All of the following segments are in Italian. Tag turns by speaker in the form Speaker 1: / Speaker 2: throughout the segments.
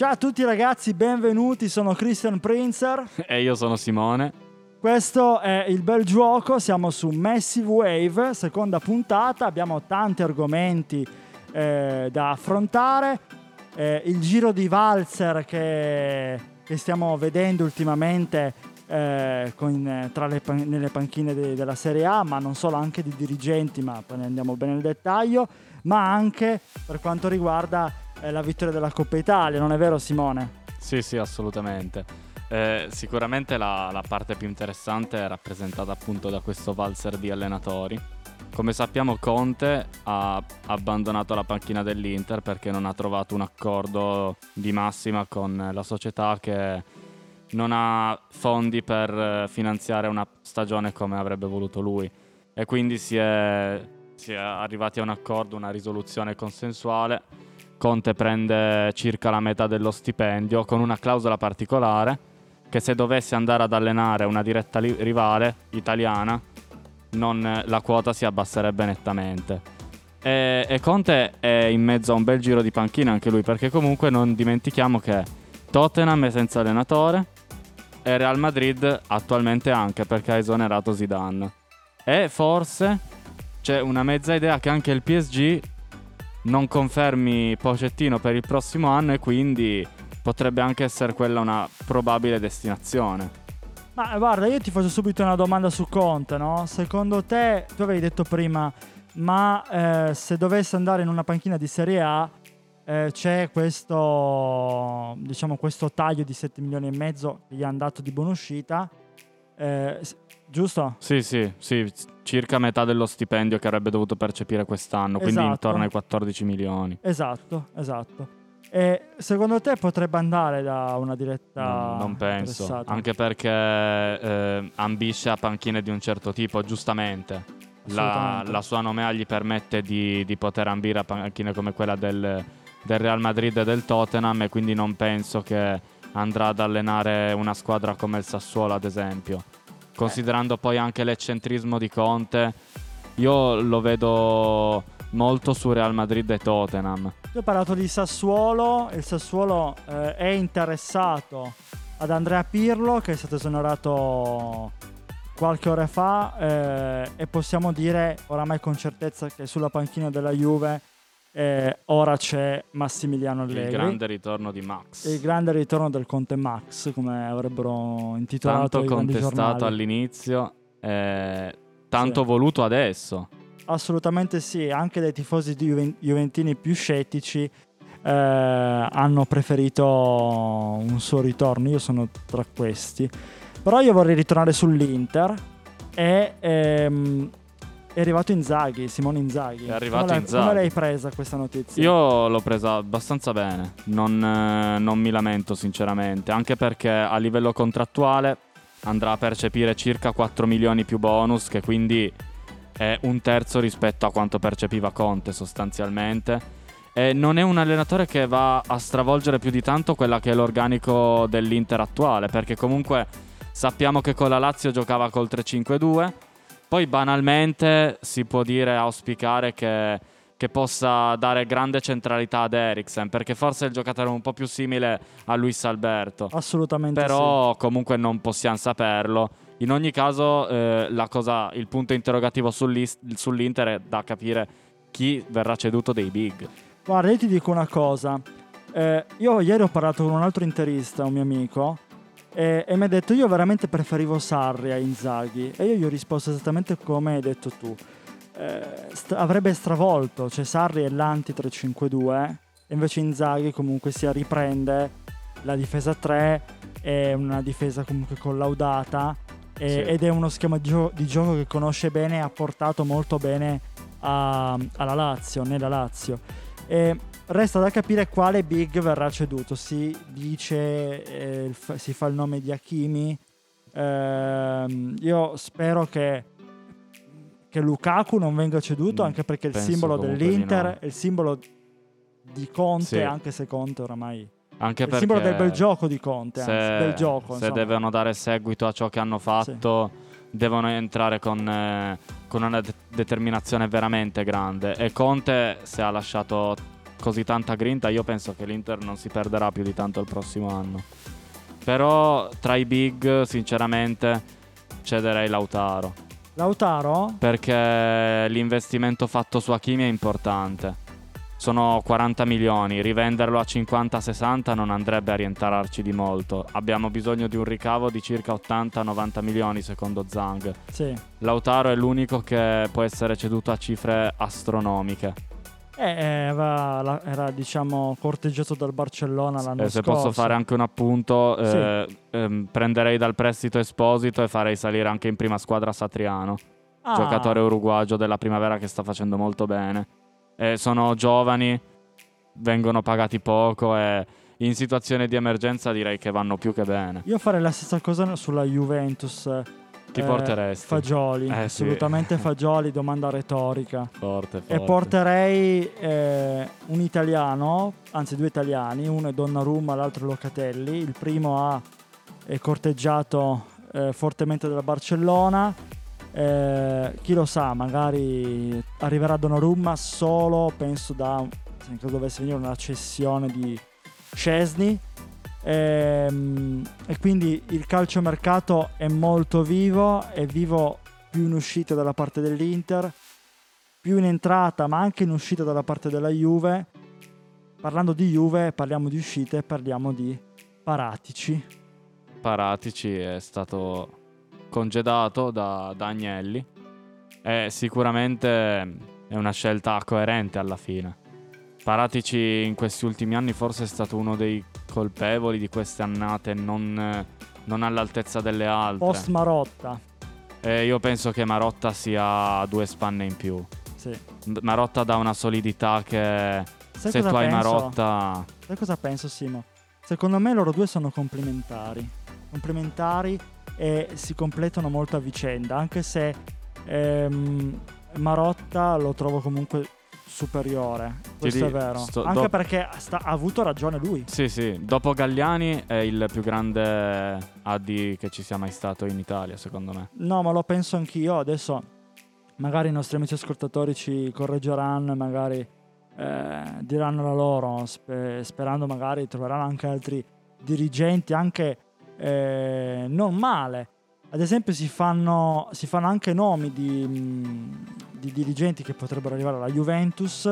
Speaker 1: Ciao a tutti ragazzi, benvenuti, sono Christian Prinzer.
Speaker 2: E io sono Simone.
Speaker 1: Questo è il bel gioco, siamo su Massive Wave, seconda puntata, abbiamo tanti argomenti eh, da affrontare. Eh, il giro di valzer che, che stiamo vedendo ultimamente eh, con, tra le, nelle panchine de, della Serie A, ma non solo anche di dirigenti, ma poi ne andiamo bene nel dettaglio, ma anche per quanto riguarda la vittoria della Coppa Italia, non è vero Simone?
Speaker 2: Sì, sì, assolutamente. Eh, sicuramente la, la, parte più interessante è rappresentata appunto da questo valzer di allenatori. Come sappiamo Conte ha abbandonato la panchina dell'Inter perché non ha trovato un accordo di massima con la società che non ha fondi per eh, finanziare una stagione come avrebbe voluto lui e quindi si è, si è arrivati a un accordo, una risoluzione consensuale Conte prende circa la metà dello stipendio con una clausola particolare che se dovesse andare ad allenare una diretta li- rivale italiana non, la quota si abbasserebbe nettamente. E, e, Conte è in mezzo a un bel giro di panchina anche lui perché comunque non dimentichiamo che Tottenham è senza allenatore e Real Madrid attualmente anche perché ha esonerato Zidane. E forse c'è una mezza idea che anche il PSG non confermi Pocettino per il prossimo anno e quindi potrebbe anche essere quella una probabile destinazione.
Speaker 1: Ma guarda, io ti faccio subito una domanda su Conte, no? Secondo te, tu avevi detto prima, ma eh, se dovesse andare in una panchina di Serie A, eh, c'è questo, diciamo, questo taglio di 7 milioni e mezzo che gli hanno dato di buonuscita. Eh, giusto?
Speaker 2: Sì, sì, sì, circa metà dello stipendio che avrebbe dovuto percepire quest'anno, esatto. quindi intorno ai 14 milioni.
Speaker 1: Esatto, esatto. E secondo te potrebbe andare da una diretta?
Speaker 2: No, non penso, anche perché eh, ambisce a panchine di un certo tipo, giustamente. La, la, sua nomea gli permette di, di, poter ambire a panchine come quella del, del Real Madrid e del Tottenham e quindi non penso che andrà ad allenare una squadra come il Sassuolo, ad esempio considerando poi anche l'eccentrismo di Conte, io lo vedo molto su Real Madrid e Tottenham.
Speaker 1: Io ho parlato di Sassuolo, il Sassuolo eh, è interessato ad Andrea Pirlo che è stato esonerato qualche ora fa eh, e possiamo dire oramai con certezza che sulla panchina della Juve eh, ora c'è Massimiliano Allegri.
Speaker 2: Il grande ritorno di Max.
Speaker 1: Il grande ritorno del Conte Max, come avrebbero intitolato
Speaker 2: Tanto contestato all'inizio, eh, tanto sì. voluto adesso.
Speaker 1: Assolutamente sì, anche dai tifosi di Juventini più scettici eh, hanno preferito un suo ritorno, io sono tra questi. Però io vorrei ritornare sull'Inter e ehm, è arrivato Inzaghi, Simone Inzaghi.
Speaker 2: È arrivato
Speaker 1: come
Speaker 2: Inzaghi.
Speaker 1: Come l'hai presa questa notizia?
Speaker 2: Io l'ho presa abbastanza bene, non, eh, non mi lamento sinceramente, anche perché a livello contrattuale andrà a percepire circa 4 milioni più bonus, che quindi è un terzo rispetto a quanto percepiva Conte sostanzialmente. E non è un allenatore che va a stravolgere più di tanto quella che è l'organico dell'Inter attuale, perché comunque sappiamo che con la Lazio giocava col 3-5-2 poi banalmente si può dire, auspicare che, che possa dare grande centralità ad Eriksen, perché forse è il giocatore un po' più simile a Luis Alberto.
Speaker 1: Assolutamente.
Speaker 2: Però
Speaker 1: sì.
Speaker 2: comunque non possiamo saperlo. In ogni caso, eh, cosa, il punto interrogativo sull'Inter è da capire chi verrà ceduto dei big.
Speaker 1: Guarda, io ti dico una cosa. Eh, io ieri ho parlato con un altro interista, un mio amico, e, e mi ha detto io veramente preferivo Sarri a Inzaghi e io gli ho risposto esattamente come hai detto tu. Eh, st- avrebbe stravolto, cioè Sarri è l'anti 3-5-2 e invece Inzaghi comunque si riprende la difesa 3, è una difesa comunque collaudata e, sì. ed è uno schema di, gio- di, gioco che conosce bene e ha portato molto bene a- alla Lazio, nella Lazio. E Resta da capire quale big verrà ceduto. Si dice, eh, si fa il nome di Hakimi. Eh, io spero che, che, Lukaku non venga ceduto, mm, anche perché il simbolo dell'Inter no. è il simbolo di Conte, sì. anche se Conte oramai...
Speaker 2: Anche
Speaker 1: il simbolo del bel gioco di Conte,
Speaker 2: se,
Speaker 1: anzi, del gioco,
Speaker 2: se devono dare seguito a ciò che hanno fatto, sì. devono entrare con, eh, con una de- determinazione veramente grande. E Conte, se ha lasciato così tanta grinta, io penso che l'Inter non si perderà più di tanto il prossimo anno. Però tra i big, sinceramente, cederei Lautaro.
Speaker 1: Lautaro?
Speaker 2: Perché l'investimento fatto su Hakimi è importante. Sono 40 milioni, rivenderlo a 50-60 non andrebbe a rientrarci di molto. Abbiamo bisogno di un ricavo di circa 80-90 milioni secondo Zhang.
Speaker 1: Sì.
Speaker 2: Lautaro è l'unico che può essere ceduto a cifre astronomiche.
Speaker 1: Eh, era, era, diciamo corteggiato dal Barcellona l'anno
Speaker 2: eh,
Speaker 1: se
Speaker 2: scorso. Se posso fare anche un appunto, sì. eh, ehm, prenderei dal prestito Esposito e farei salire anche in prima squadra Satriano, ah. giocatore uruguagio della primavera che sta facendo molto bene. sono giovani, vengono pagati poco e in situazione di emergenza direi che vanno più che bene.
Speaker 1: Io farei la stessa cosa sulla Juventus
Speaker 2: ti eh, porteresti?
Speaker 1: Fagioli, eh, assolutamente sì. Fagioli, domanda retorica.
Speaker 2: Forte, forte.
Speaker 1: E porterei eh, un italiano, anzi due italiani, uno è Donnarumma, l'altro Locatelli. Il primo ha è corteggiato eh, fortemente dalla Barcellona. Eh, chi lo sa, magari arriverà Donnarumma solo, penso da, se dovesse venire una cessione di Scesni e, ehm, e quindi il calciomercato è molto vivo, è vivo più in uscita dalla parte dell'Inter, più in entrata ma anche in uscita dalla parte della Juve. Parlando di Juve parliamo di uscite, parliamo di Paratici.
Speaker 2: Paratici è stato congedato da, da Agnelli e sicuramente è una scelta coerente alla fine. Paratici in questi ultimi anni forse è stato uno dei colpevoli di queste annate non, non all'altezza delle altre.
Speaker 1: Post Marotta.
Speaker 2: Eh, io penso che Marotta sia due spanne in più.
Speaker 1: Sì.
Speaker 2: Marotta dà una solidità che
Speaker 1: Sai
Speaker 2: se tu hai
Speaker 1: penso?
Speaker 2: Marotta...
Speaker 1: Sai cosa penso Simo? Secondo me loro due sono complementari. Complementari e si completano molto a vicenda, anche se ehm, Marotta lo trovo comunque superiore. Questo è vero. Sto, Anche do... perché sta, ha avuto ragione lui.
Speaker 2: Sì, sì. Dopo Galliani è il più grande AD che ci sia mai stato in Italia, secondo me.
Speaker 1: No, ma lo penso anch'io. Adesso magari i nostri amici ascoltatori ci correggeranno e magari eh, diranno la loro, spe- sperando magari troveranno anche altri dirigenti, anche eh, non male. Ad esempio si fanno, si fanno anche nomi di, di dirigenti che potrebbero arrivare alla Juventus,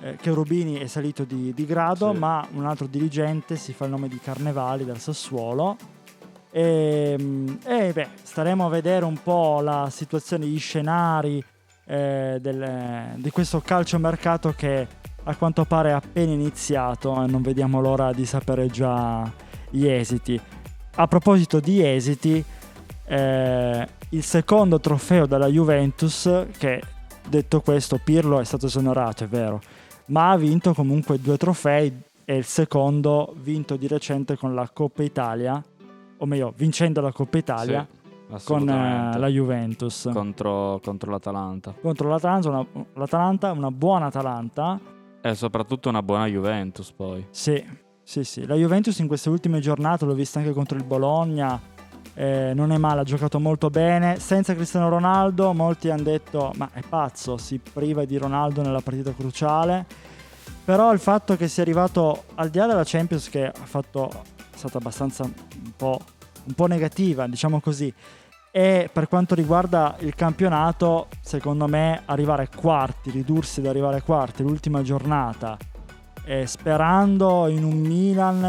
Speaker 1: eh, che Rubini è salito di, di grado, sì. ma un altro dirigente si fa il nome di Carnevali dal Sassuolo. E, ehm, e beh, staremo a vedere un po' la situazione, gli scenari eh, del, di questo calciomercato che a quanto pare è appena iniziato e non vediamo l'ora di sapere già gli esiti. A proposito di esiti, eh, il secondo trofeo della Juventus, che detto questo Pirlo è stato esonerato, è vero, ma ha vinto comunque due trofei e il secondo vinto di recente con la Coppa Italia, o meglio, vincendo la Coppa Italia. Sì, con eh, la Juventus.
Speaker 2: Contro, contro, l'Atalanta.
Speaker 1: Contro l'Atalanta una, l'Atalanta una buona Atalanta.
Speaker 2: E soprattutto una buona Juventus poi.
Speaker 1: Sì sì sì. La Juventus in queste ultime giornate l'ho vista anche contro il Bologna eh, non è male, ha giocato molto bene. Senza Cristiano Ronaldo, molti hanno detto: Ma è pazzo, si priva di Ronaldo nella partita cruciale. Però il fatto che sia arrivato al di là della Champions, che ha fatto, è stata abbastanza un po', un po' negativa, diciamo così. E per quanto riguarda il campionato, secondo me arrivare quarti, ridursi ad arrivare quarti l'ultima giornata, eh, sperando in un Milan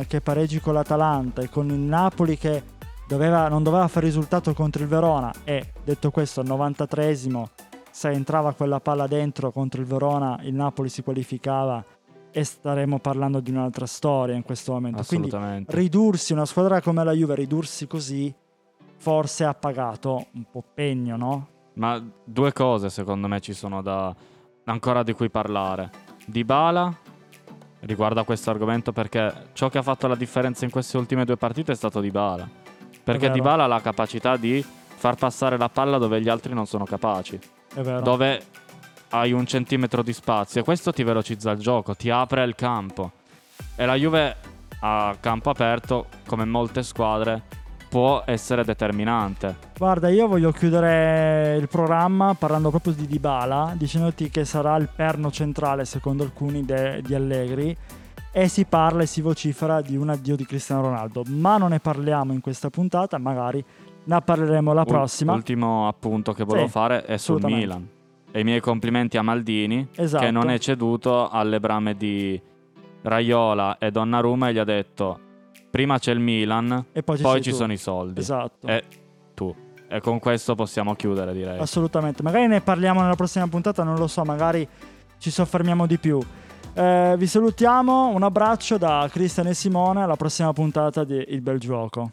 Speaker 1: eh, che pareggi con l'Atalanta e con il Napoli che doveva, non doveva fare risultato contro il Verona e detto questo al 93esimo se entrava quella palla dentro contro il Verona il Napoli si qualificava e staremo parlando di un'altra storia in questo momento. Quindi ridursi una squadra come la Juve, ridursi così, forse ha pagato un po' pegno, no?
Speaker 2: Ma due cose secondo me ci sono da ancora di cui parlare. Di Bala riguardo a questo argomento perché ciò che ha fatto la differenza in queste ultime due partite è stato Di Bala perché Dybala ha la capacità di far passare la palla dove gli altri non sono capaci.
Speaker 1: È vero.
Speaker 2: Dove hai un centimetro di spazio e questo ti velocizza il gioco, ti apre il campo. E la Juve a campo aperto, come molte squadre, può essere determinante.
Speaker 1: Guarda, io voglio chiudere il programma parlando proprio di Dybala, dicendoti che sarà il perno centrale, secondo alcuni, de- di Allegri e si parla e si vocifera di un addio di Cristiano Ronaldo, ma non ne parliamo in questa puntata, magari ne parleremo la prossima.
Speaker 2: L'ultimo appunto che volevo
Speaker 1: Sì,
Speaker 2: fare è sul Milan. E i miei complimenti a Maldini
Speaker 1: Esatto.
Speaker 2: che non è ceduto alle brame di Raiola e Donnarumma e gli ha detto prima c'è il Milan,
Speaker 1: e poi ci,
Speaker 2: poi ci sono i soldi.
Speaker 1: Esatto.
Speaker 2: E tu. E con questo possiamo chiudere direi.
Speaker 1: Assolutamente, magari ne parliamo nella prossima puntata, non lo so, magari ci soffermiamo di più. Eh, vi salutiamo, un abbraccio da Cristian e Simone, alla prossima puntata di Il Bel Gioco.